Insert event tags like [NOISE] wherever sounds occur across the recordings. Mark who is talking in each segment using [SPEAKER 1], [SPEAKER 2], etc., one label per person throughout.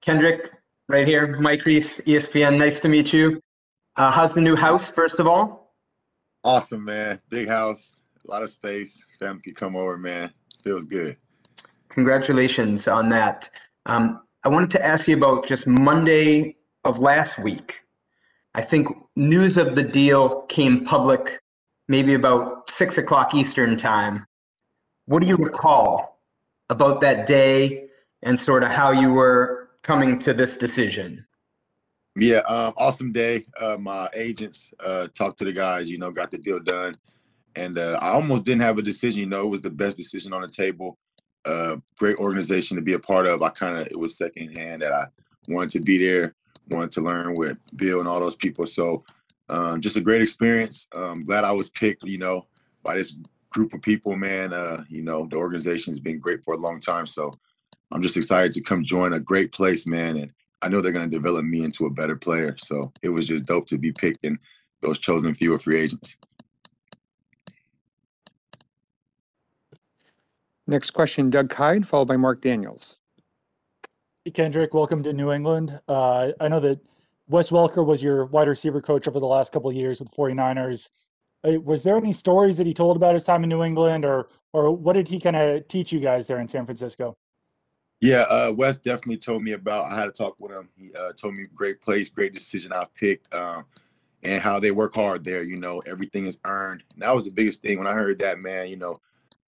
[SPEAKER 1] Kendrick, right here. Mike Reiss, ESPN. Nice to meet you. Uh, how's the new house, first of all?
[SPEAKER 2] Awesome, man. Big house, a lot of space. Family can come over, man. Feels good.
[SPEAKER 1] Congratulations on that. Um, I wanted to ask you about just Monday of last week. I think news of the deal came public maybe about six o'clock Eastern time. What do you recall about that day and sort of how you were coming to this decision?
[SPEAKER 2] Yeah, um, awesome day. Uh, my agents uh, talked to the guys, you know, got the deal done. And uh, I almost didn't have a decision, you know, it was the best decision on the table. Uh, great organization to be a part of. I kind of, it was secondhand that I wanted to be there, wanted to learn with Bill and all those people. So um, just a great experience. Um, glad I was picked, you know, by this group of people, man. Uh, you know, the organization's been great for a long time. So I'm just excited to come join a great place, man. And I know they're going to develop me into a better player. So it was just dope to be picked in those chosen few of free agents.
[SPEAKER 3] Next question, Doug Kyed, followed by Mark Daniels.
[SPEAKER 4] Hey, Kendrick, welcome to New England. Uh, I know that Wes Welker was your wide receiver coach over the last couple of years with 49ers. Uh, was there any stories that he told about his time in New England or or what did he kind of teach you guys there in San Francisco?
[SPEAKER 2] Yeah, uh, Wes definitely told me about. I had to talk with him. He uh, told me great place, great decision I picked, um, and how they work hard there. You know, everything is earned. And that was the biggest thing when I heard that. Man, you know,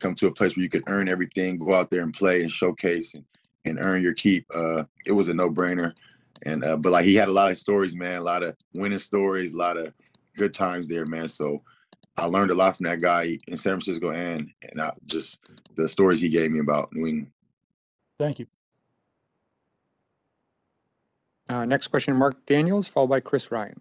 [SPEAKER 2] come to a place where you can earn everything, go out there and play and showcase and, and earn your keep. Uh, it was a no brainer. And uh, but like he had a lot of stories, man, a lot of winning stories, a lot of good times there, man. So I learned a lot from that guy in San Francisco and and I, just the stories he gave me about New England.
[SPEAKER 4] Thank you.
[SPEAKER 3] Uh, next question, Mark Daniels, followed by Chris Ryan.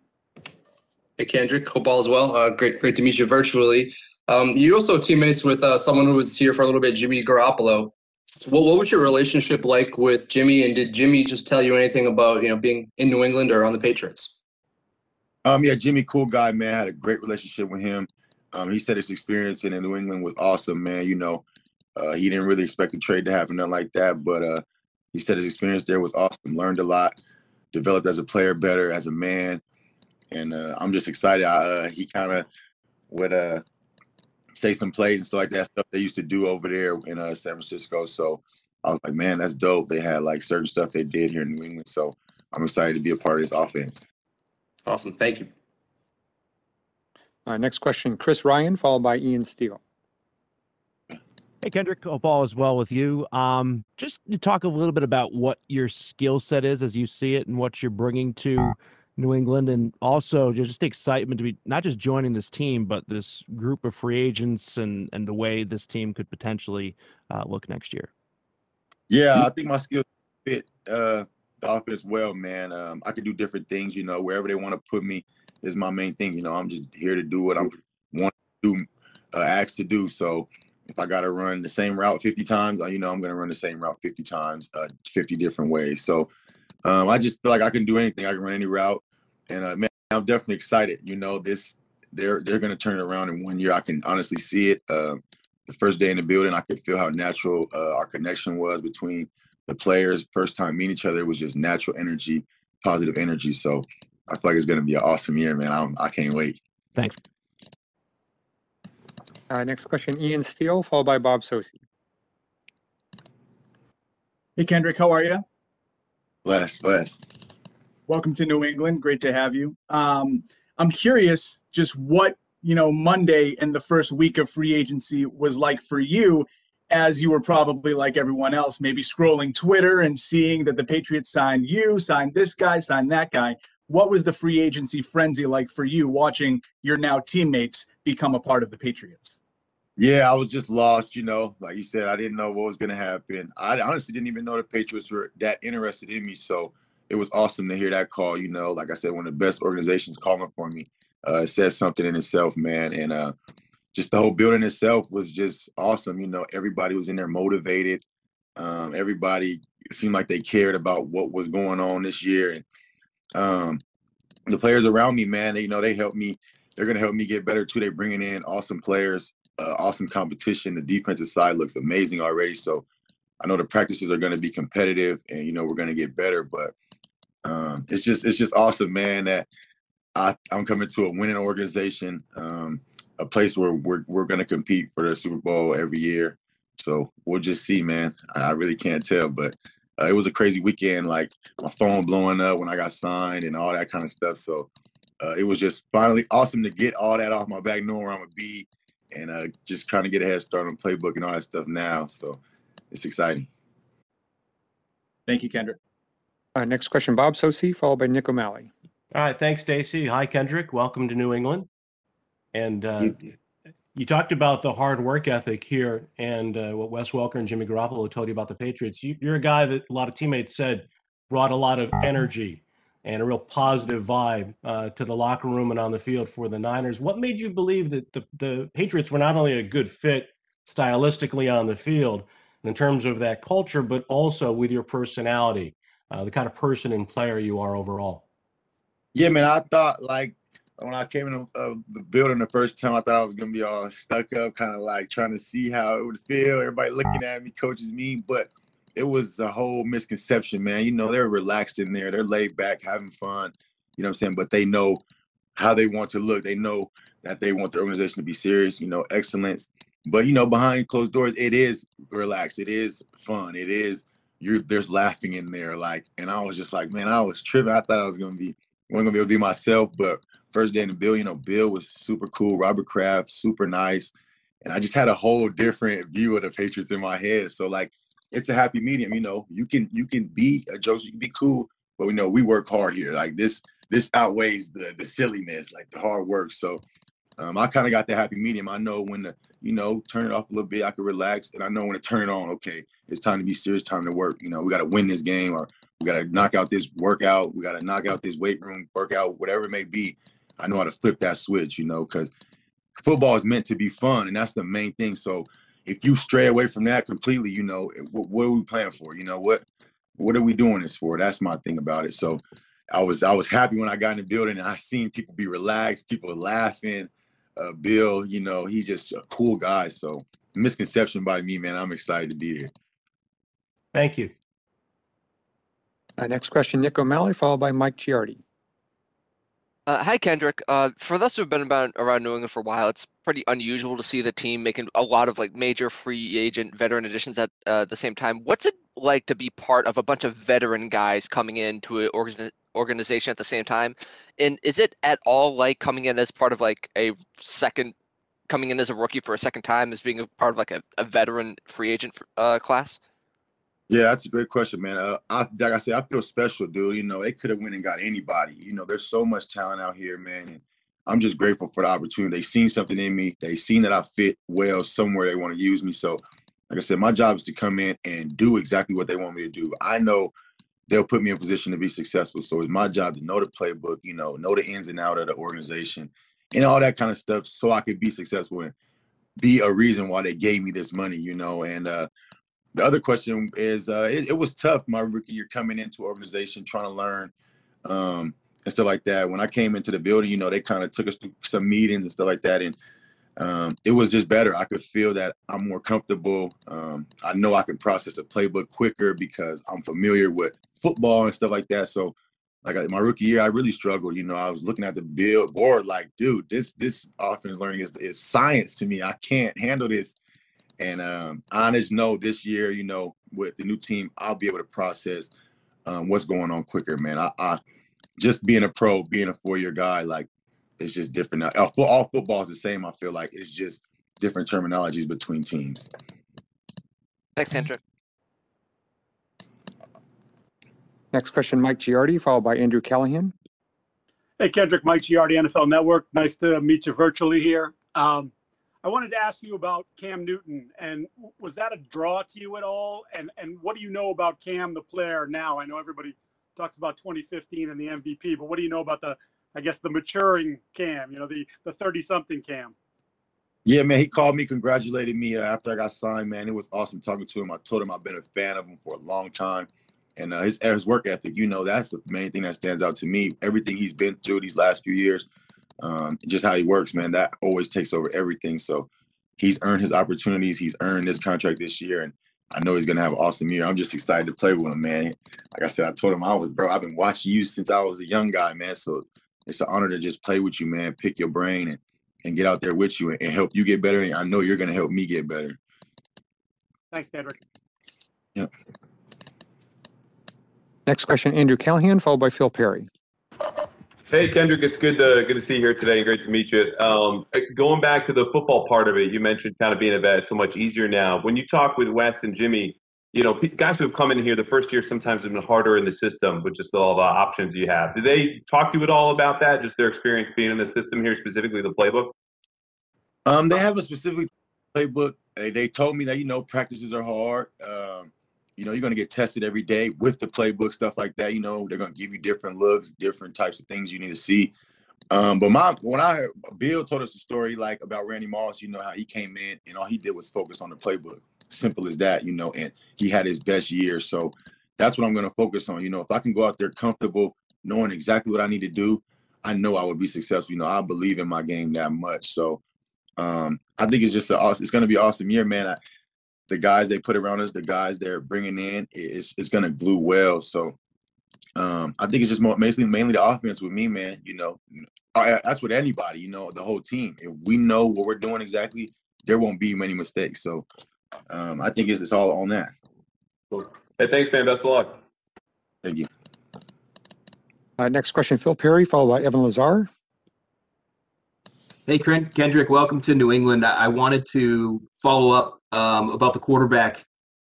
[SPEAKER 5] Hey, Kendrick. Hope all is well. Uh, great, great to meet you virtually. Um, you also teammates with uh, someone who was here for a little bit, Jimmy Garoppolo. So what, what was your relationship like with Jimmy, and did Jimmy just tell you anything about you know being in New England or on the Patriots?
[SPEAKER 2] Um, yeah, Jimmy, cool guy, man. Had a great relationship with him. Um, he said his experience in New England was awesome, man. You know, uh, he didn't really expect the trade to happen, nothing like that. But uh, he said his experience there was awesome. Learned a lot, developed as a player better, as a man, and uh, I'm just excited. I, uh, he kind of would uh, say some plays and stuff like that stuff they used to do over there in uh, San Francisco. So I was like, man, that's dope. They had like certain stuff they did here in New England. So I'm excited to be a part of this offense.
[SPEAKER 5] Awesome. Thank you.
[SPEAKER 3] Uh, next question, Chris Ryan, followed by Ian Steele.
[SPEAKER 6] Hey Kendrick, hope all is well with you. Um, just to talk a little bit about what your skill set is as you see it and what you're bringing to New England, and also just the excitement to be not just joining this team, but this group of free agents and and the way this team could potentially uh, look next year.
[SPEAKER 2] Yeah, I think my skills fit uh, the offense well, man. Um, I can do different things, you know, wherever they want to put me is my main thing. You know, I'm just here to do what I'm want to do, uh, asked to do. So if I got to run the same route 50 times, you know, I'm going to run the same route 50 times, uh, 50 different ways. So um, I just feel like I can do anything. I can run any route, and uh, man, I'm definitely excited. You know, this they're they're going to turn it around in one year. I can honestly see it. Uh, the first day in the building, I could feel how natural uh, our connection was between the players. First time meeting each other, it was just natural energy, positive energy. So I feel like it's going to be an awesome year, man. I'm, I can't wait.
[SPEAKER 6] Thanks.
[SPEAKER 3] Uh, next question, Ian Steele, followed by Bob Socci.
[SPEAKER 7] Hey, Kendrick, how are you?
[SPEAKER 2] Blessed, blessed.
[SPEAKER 7] Welcome to New England. Great to have you. Um, I'm curious just what, you know, Monday and the first week of free agency was like for you as you were probably like everyone else, maybe scrolling Twitter and seeing that the Patriots signed you, signed this guy, signed that guy. What was the free agency frenzy like for you watching your now teammates become a part of the Patriots?
[SPEAKER 2] Yeah, I was just lost, you know. Like you said, I didn't know what was going to happen. I honestly didn't even know the Patriots were that interested in me. So it was awesome to hear that call. You know, like I said, one of the best organizations calling for me. Uh, it says something in itself, man. And uh, just the whole building itself was just awesome. You know, everybody was in there motivated. Um, everybody seemed like they cared about what was going on this year. And um, the players around me, man, they, you know, they helped me. They're going to help me get better too. They're bringing in awesome players uh, awesome competition. The defensive side looks amazing already. So I know the practices are going to be competitive, and you know we're going to get better. But um, it's just it's just awesome, man. That I, I'm coming to a winning organization, um, a place where we're we're going to compete for the Super Bowl every year. So we'll just see, man. I really can't tell, but uh, it was a crazy weekend. Like my phone blowing up when I got signed and all that kind of stuff. So uh, it was just finally awesome to get all that off my back, knowing where I'm gonna be, and uh, just trying to get a head start on playbook and all that stuff now. So it's exciting.
[SPEAKER 7] Thank you, Kendrick.
[SPEAKER 3] Uh, next question, Bob Socci, followed by Nick O'Malley.
[SPEAKER 8] All right, thanks, Stacey. Hi, Kendrick. Welcome to New England. And uh, you talked about the hard work ethic here and uh, what Wes Welker and Jimmy Garoppolo told you about the Patriots. You, you're a guy that a lot of teammates said brought a lot of energy and a real positive vibe uh, to the locker room and on the field for the Niners. What made you believe that the, the Patriots were not only a good fit stylistically on the field in terms of that culture, but also with your personality, uh, the kind of person and player you are overall?
[SPEAKER 2] Yeah, man. I thought like when I came in uh, the building the first time, I thought I was gonna be all stuck up, kind of like trying to see how it would feel. Everybody looking at me, coaches me, but it was a whole misconception, man. You know, they're relaxed in there, they're laid back, having fun. You know what I'm saying? But they know how they want to look. They know that they want the organization to be serious. You know, excellence. But you know, behind closed doors, it is relaxed. It is fun. It is you're there's laughing in there, like. And I was just like, man, I was tripping. I thought I was gonna be wasn't gonna be able to be myself, but first day in the Bill, you know, Bill was super cool. Robert Kraft, super nice. And I just had a whole different view of the Patriots in my head. So like it's a happy medium, you know. You can you can be a joke, you can be cool, but we know we work hard here. Like this this outweighs the the silliness, like the hard work. So um, I kind of got the happy medium. I know when to, you know, turn it off a little bit, I can relax, and I know when to turn it on. Okay, it's time to be serious, time to work. You know, we got to win this game, or we got to knock out this workout, we got to knock out this weight room workout, whatever it may be. I know how to flip that switch, you know, because football is meant to be fun, and that's the main thing. So if you stray away from that completely, you know, what, what are we playing for? You know what? What are we doing this for? That's my thing about it. So I was I was happy when I got in the building and I seen people be relaxed, people laughing. Uh, Bill, you know, he's just a cool guy. So misconception by me, man. I'm excited to be here.
[SPEAKER 8] Thank you.
[SPEAKER 3] Uh, next question, Nick O'Malley, followed by Mike Giardi.
[SPEAKER 9] Uh, hi, Kendrick. Uh, for those who have been about, around New England for a while, it's pretty unusual to see the team making a lot of like major free agent veteran additions at uh, the same time. What's it like to be part of a bunch of veteran guys coming into an organ- organization at the same time? And is it at all like coming in as part of like a second, coming in as a rookie for a second time, as being a part of like a, a veteran free agent uh, class?
[SPEAKER 2] Yeah, that's a great question, man. Uh, I, like I said, I feel special, dude. You know, they could have went and got anybody. You know, there's so much talent out here, man. And I'm just grateful for the opportunity. They seen something in me. They seen that I fit well somewhere they want to use me. So, like I said, my job is to come in and do exactly what they want me to do. I know they'll put me in position to be successful. So it's my job to know the playbook, you know, know the ins and out of the organization and all that kind of stuff so I could be successful and be a reason why they gave me this money, you know. And uh the other question is uh, it, it, was tough my rookie year coming into organization trying to learn um, and stuff like that. When i came into the building you know they kind of took us through some meetings and stuff like that and um, it was just better. I could feel that i'm more comfortable. Um, i know i can process a playbook quicker because i'm familiar with football and stuff like that. So like my rookie year i really struggled you know i was looking at the billboard like dude this this offense learning is, is science to me. I can't handle this and um, I just know this year, you know, with the new team, I'll be able to process um, what's going on quicker, man. I, I, just being a pro, being a four-year guy, like it's just different. Now, all football is the same. I feel like it's just different terminologies between teams.
[SPEAKER 9] Thanks, Kendrick.
[SPEAKER 3] Next question, Mike Giardi, followed by Andrew Callahan.
[SPEAKER 10] Hey, Kendrick, Mike Giardi, NFL Network. Nice to meet you virtually here. Um, I wanted to ask you about Cam Newton, and was that a draw to you at all? And and what do you know about Cam, the player, now? I know everybody talks about 2015 and the MVP, but what do you know about the, I guess, the maturing Cam? You know, the the 30 something Cam.
[SPEAKER 2] Yeah, man, he called me, congratulated me uh, after I got signed. Man, it was awesome talking to him. I told him I've been a fan of him for a long time, and uh, his his work ethic. You know, that's the main thing that stands out to me. Everything he's been through these last few years um, just how he works, man, that always takes over everything. So he's earned his opportunities. He's earned this contract this year, and I know he's gonna have an awesome year. I'm just excited to play with him, man. Like I said, I told him I was, bro. I've been watching you since I was a young guy, man. So it's an honor to just play with you, man. Pick your brain and and get out there with you and, and help you get better. And I know you're gonna help me get better.
[SPEAKER 10] Thanks, Kendrick.
[SPEAKER 2] Yep.
[SPEAKER 3] Next question, Andrew Callahan, followed by Phil Perry.
[SPEAKER 11] Hey Kendrick, it's good to good to see you here today. Great to meet you. Um, going back to the football part of it, you mentioned kind of being a vet so much easier now. When you talk with Wes and Jimmy, you know, guys who have come in here the first year sometimes have been harder in the system with just all the options you have. Did they talk to you at all about that? Just their experience being in the system here, specifically the playbook?
[SPEAKER 2] Um, they haven't specifically playbook. They, they told me that you know practices are hard. Um, you know, you're going to get tested every day with the playbook stuff like that. You know, they're going to give you different looks, different types of things you need to see. Um, but my when I heard Bill told us a story like about Randy Moss, you know how he came in and all he did was focus on the playbook. Simple as that, you know, and he had his best year. So that's what I'm going to focus on. You know, if I can go out there comfortable, knowing exactly what I need to do, I know I would be successful. You know, I believe in my game that much. So um, I think it's just a, it's going to be awesome year, man. I, the guys they put around us, the guys they're bringing in, it's it's gonna glue well. So um, I think it's just more mainly mainly the offense with me, man. You know, that's with anybody. You know, the whole team. If we know what we're doing exactly, there won't be many mistakes. So um, I think it's, it's all on that.
[SPEAKER 11] Cool. Hey, thanks, man. Best of luck.
[SPEAKER 2] Thank you.
[SPEAKER 3] Uh, next question, Phil Perry, followed by Evan Lazar.
[SPEAKER 12] Hey, Kendrick, welcome to New England. I wanted to follow up um, about the quarterback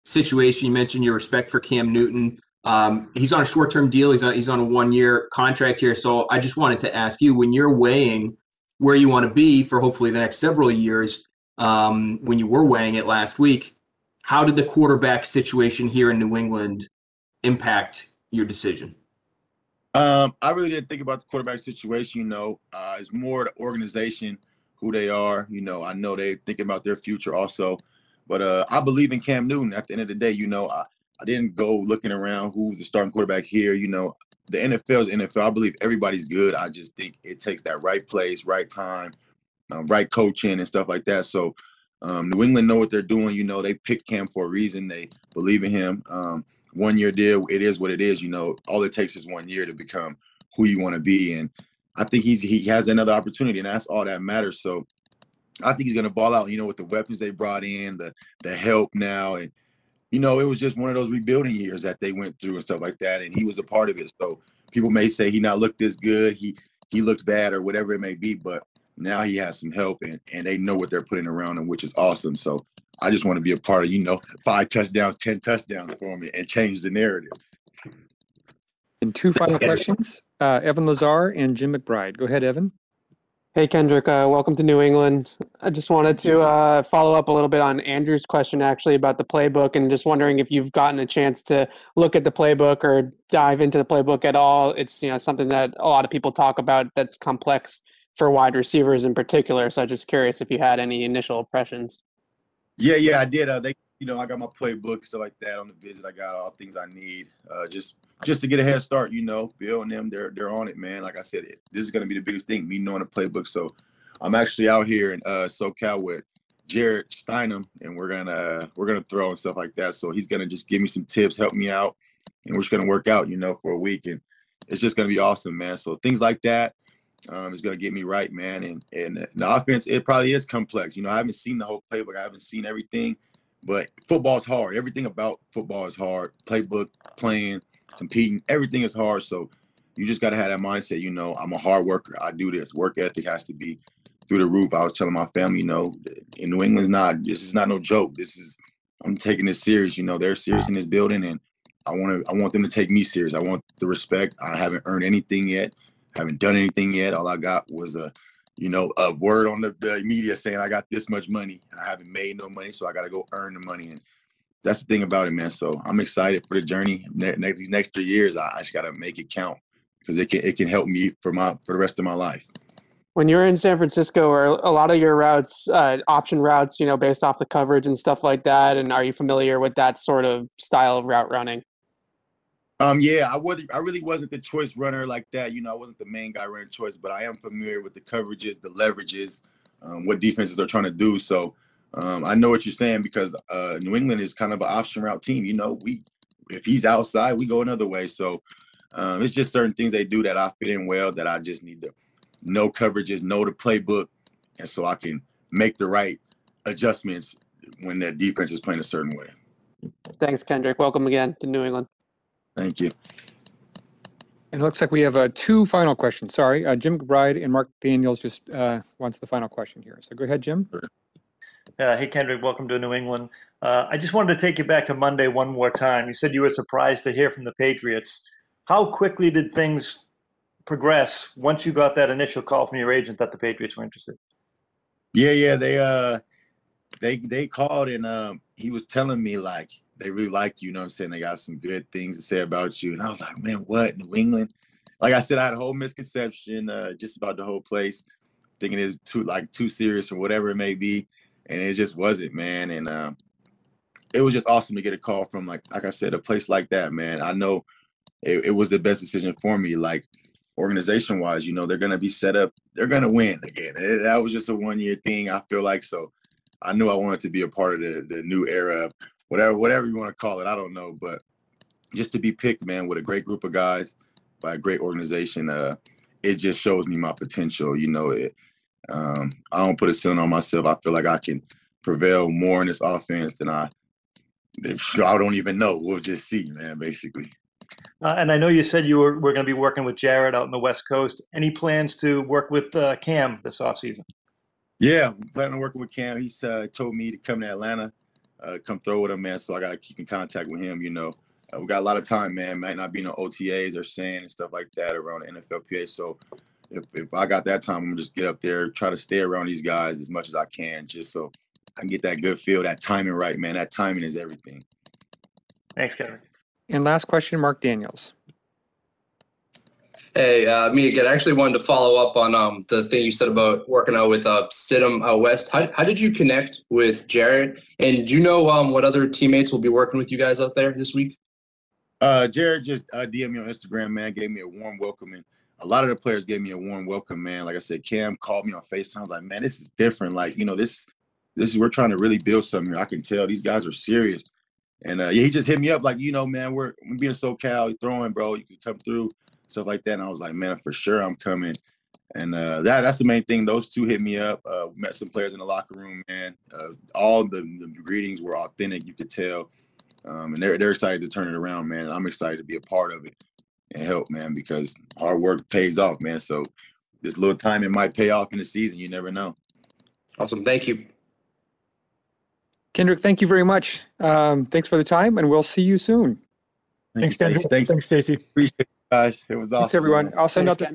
[SPEAKER 12] situation. You mentioned your respect for Cam Newton. Um, he's on a short-term deal. He's on he's on a one-year contract here. So I just wanted to ask you, when you're weighing where you want to be for hopefully the next several years, um, when you were weighing it last week, how did the quarterback situation here in New England impact your decision?
[SPEAKER 2] Um, I really didn't think about the quarterback situation. You know, uh, it's more the organization, who they are. You know, I know they're thinking about their future also. But uh, I believe in Cam Newton. At the end of the day, you know, I, I didn't go looking around who's the starting quarterback here. You know, the NFL is NFL. I believe everybody's good. I just think it takes that right place, right time, um, right coaching and stuff like that. So um, New England know what they're doing. You know, they picked Cam for a reason. They believe in him. Um, one year deal. It is what it is. You know, all it takes is one year to become who you want to be. And I think he's he has another opportunity, and that's all that matters. So I think he's gonna ball out. You know, with the weapons they brought in, the the help now, and you know, it was just one of those rebuilding years that they went through and stuff like that. And he was a part of it. So people may say he not looked this good, he he looked bad or whatever it may be, but now he has some help and and they know what they're putting around him, which is awesome. So I just want to be a part of, you know, five touchdowns, ten touchdowns for me and change the narrative.
[SPEAKER 3] And two final questions, uh, Evan Lazar and Jim McBride. Go ahead, Evan.
[SPEAKER 13] Hey, Kendrick, uh, welcome to New England. I just wanted to uh, follow up a little bit on Andrew's question actually about the playbook and just wondering if you've gotten a chance to look at the playbook or dive into the playbook at all. It's, you know, something that a lot of people talk about that's complex for wide receivers in particular. So I'm just curious if you had any initial impressions.
[SPEAKER 2] Yeah, yeah, I did. Uh, they, you know, I got my playbook stuff like that on the visit. I got all things I need. Uh, just, just to get a head start. You know, Bill and them, they're they're on it, man. Like I said, it, this is gonna be the biggest thing. Me knowing the playbook. So, I'm actually out here in uh, SoCal with Jarrett Stidham, and we're gonna we're gonna throw and stuff like that. So he's gonna just give me some tips, help me out, and we're just gonna work out, you know, for a week, and it's just gonna be awesome, man. So things like that um, is going to get me right, man. And and the offense, it probably is complex. You know, I haven't seen the whole playbook. I haven't seen everything, but football is hard. Everything about football is hard. Playbook, playing, competing, everything is hard. So you just got to have that mindset. You know, I'm a hard worker. I do this. Work ethic has to be through the roof. I was telling my family, you know, in New England's not. This is not no joke. This is. I'm taking this serious. You know, they're serious in this building, and I want to. I want them to take me serious. I want the respect. I haven't earned anything yet haven't done anything yet. All I got was a, you know, a word on the, the media saying I got this much money. and I haven't made no money, so I got to go earn the money. And that's the thing about it, man. So I'm excited for the journey. Ne- ne- these next three years, I, I just got to make it count because it can it can help me for my for the rest of my life.
[SPEAKER 13] When you're in San Francisco, are a lot of your routes uh, option routes, you know, based off the coverage and stuff like that? And are you familiar with that sort of style of route running?
[SPEAKER 2] Um, yeah, I wasn't. I really wasn't the choice runner like that. You know, I wasn't the main guy running choice, but I am familiar with the coverages, the leverages, um, what defenses are trying to do. So, um, I know what you're saying because uh, New England is kind of an option route team. You know, we if he's outside, we go another way. So um, it's just certain things they do that I fit in well that I just need to know coverages, know the playbook, and so I can make the right adjustments when that defense is playing a certain way.
[SPEAKER 13] Thanks, Kendrick. Welcome again to New England.
[SPEAKER 2] Thank you.
[SPEAKER 3] And it looks like we have uh, two final questions. Sorry, uh, Jim McBride and Mark Daniels just uh, wants the final question here. So go ahead, Jim.
[SPEAKER 14] Uh, hey, Kendrick, welcome to New England. Uh, I just wanted to take you back to Monday one more time. You said you were surprised to hear from the Patriots. How quickly did things progress once you got that initial call from your agent that the Patriots were interested?
[SPEAKER 2] Yeah, yeah, they uh they they called and um he was telling me like they really like you, you know what I'm saying? They got some good things to say about you. And I was like, man, what? New England? Like I said, I had a whole misconception uh just about the whole place, thinking it's too like too serious or whatever it may be. And it just wasn't, man. And um it was just awesome to get a call from like like I said, a place like that, man. I know it, it was the best decision for me. Like organization wise, you know, they're gonna be set up, they're gonna win again. It, that was just a one year thing, I feel like. So I knew I wanted to be a part of the the new era, whatever whatever you want to call it. I don't know, but just to be picked, man, with a great group of guys by a great organization, uh, it just shows me my potential. You know, it. Um, I don't put a ceiling on myself. I feel like I can prevail more in this offense than I. [LAUGHS] I don't even know. We'll just see, man. Basically.
[SPEAKER 14] Uh, and I know you said you were, were going to be working with Jarrett out in the West Coast. Any plans to work with uh, Cam this offseason?
[SPEAKER 2] Yeah, I'm planning on working with Cam. He's uh, told me to come to Atlanta, uh, come throw with him, man. So I got to keep in contact with him. You know, uh, we got a lot of time, man. Might not be no OTAs or saying and stuff like that around the NFLPA. So if, if I got that time, I'm gonna just get up there, try to stay around these guys as much as I can, just so I can get that good feel, that timing right, man. That timing is everything.
[SPEAKER 14] Thanks, Kevin.
[SPEAKER 3] And last question, Mark Daniels.
[SPEAKER 5] Hey, uh, me again. I actually wanted to follow up on um, the thing you said about working out with uh, Stidham out west. How, how did you connect with Jarrett? And do you know um, what other teammates will be working with you guys out there this week?
[SPEAKER 2] Uh, Jarrett just uh, DM me on Instagram, man. Gave me a warm welcome, and a lot of the players gave me a warm welcome, man. Like I said, Cam called me on Facetime. Like, man, this is different. Like, you know, this, this is we're trying to really build something here. I can tell these guys are serious. And uh, yeah, he just hit me up like, you know, man, we're, we're being SoCal, throwing, bro. You can come through, stuff like that. And I was like, man, for sure, I'm coming. And uh, that that's the main thing. Those two hit me up. Uh, met some players in the locker room, man. Uh, all the, the greetings were authentic. You could tell, um, and they're they're excited to turn it around, man. I'm excited to be a part of it and help, man, because hard work pays off, man. So this little time it might pay off in the season. You never know.
[SPEAKER 5] Awesome. Thank you.
[SPEAKER 3] Kendrick, thank you very much. Um, thanks for the time, and we'll see you soon.
[SPEAKER 2] Thank
[SPEAKER 4] Thanks, Kendrick.
[SPEAKER 2] Thanks,
[SPEAKER 4] Thanks, Stacey.
[SPEAKER 2] appreciate it, guys. It was awesome.
[SPEAKER 3] Thanks, everyone.
[SPEAKER 2] man.
[SPEAKER 3] I'll send
[SPEAKER 13] Thanks,
[SPEAKER 3] out the